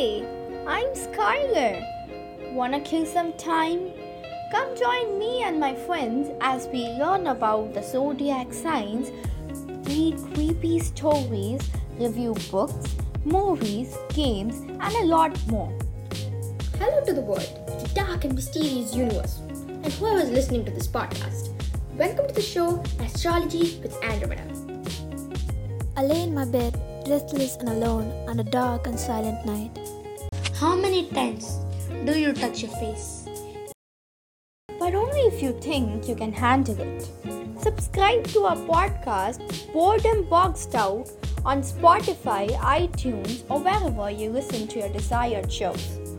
Hey, I'm Skylar. Wanna kill some time? Come join me and my friends as we learn about the zodiac signs, read creepy stories, review books, movies, games, and a lot more. Hello to the world, the dark and mysterious universe, and whoever is listening to this podcast. Welcome to the show Astrology with Andromeda. I lay in my bed, restless and alone on a dark and silent night. How many times do you touch your face? But only if you think you can handle it. Subscribe to our podcast, Boredom Boxed Out, on Spotify, iTunes, or wherever you listen to your desired shows.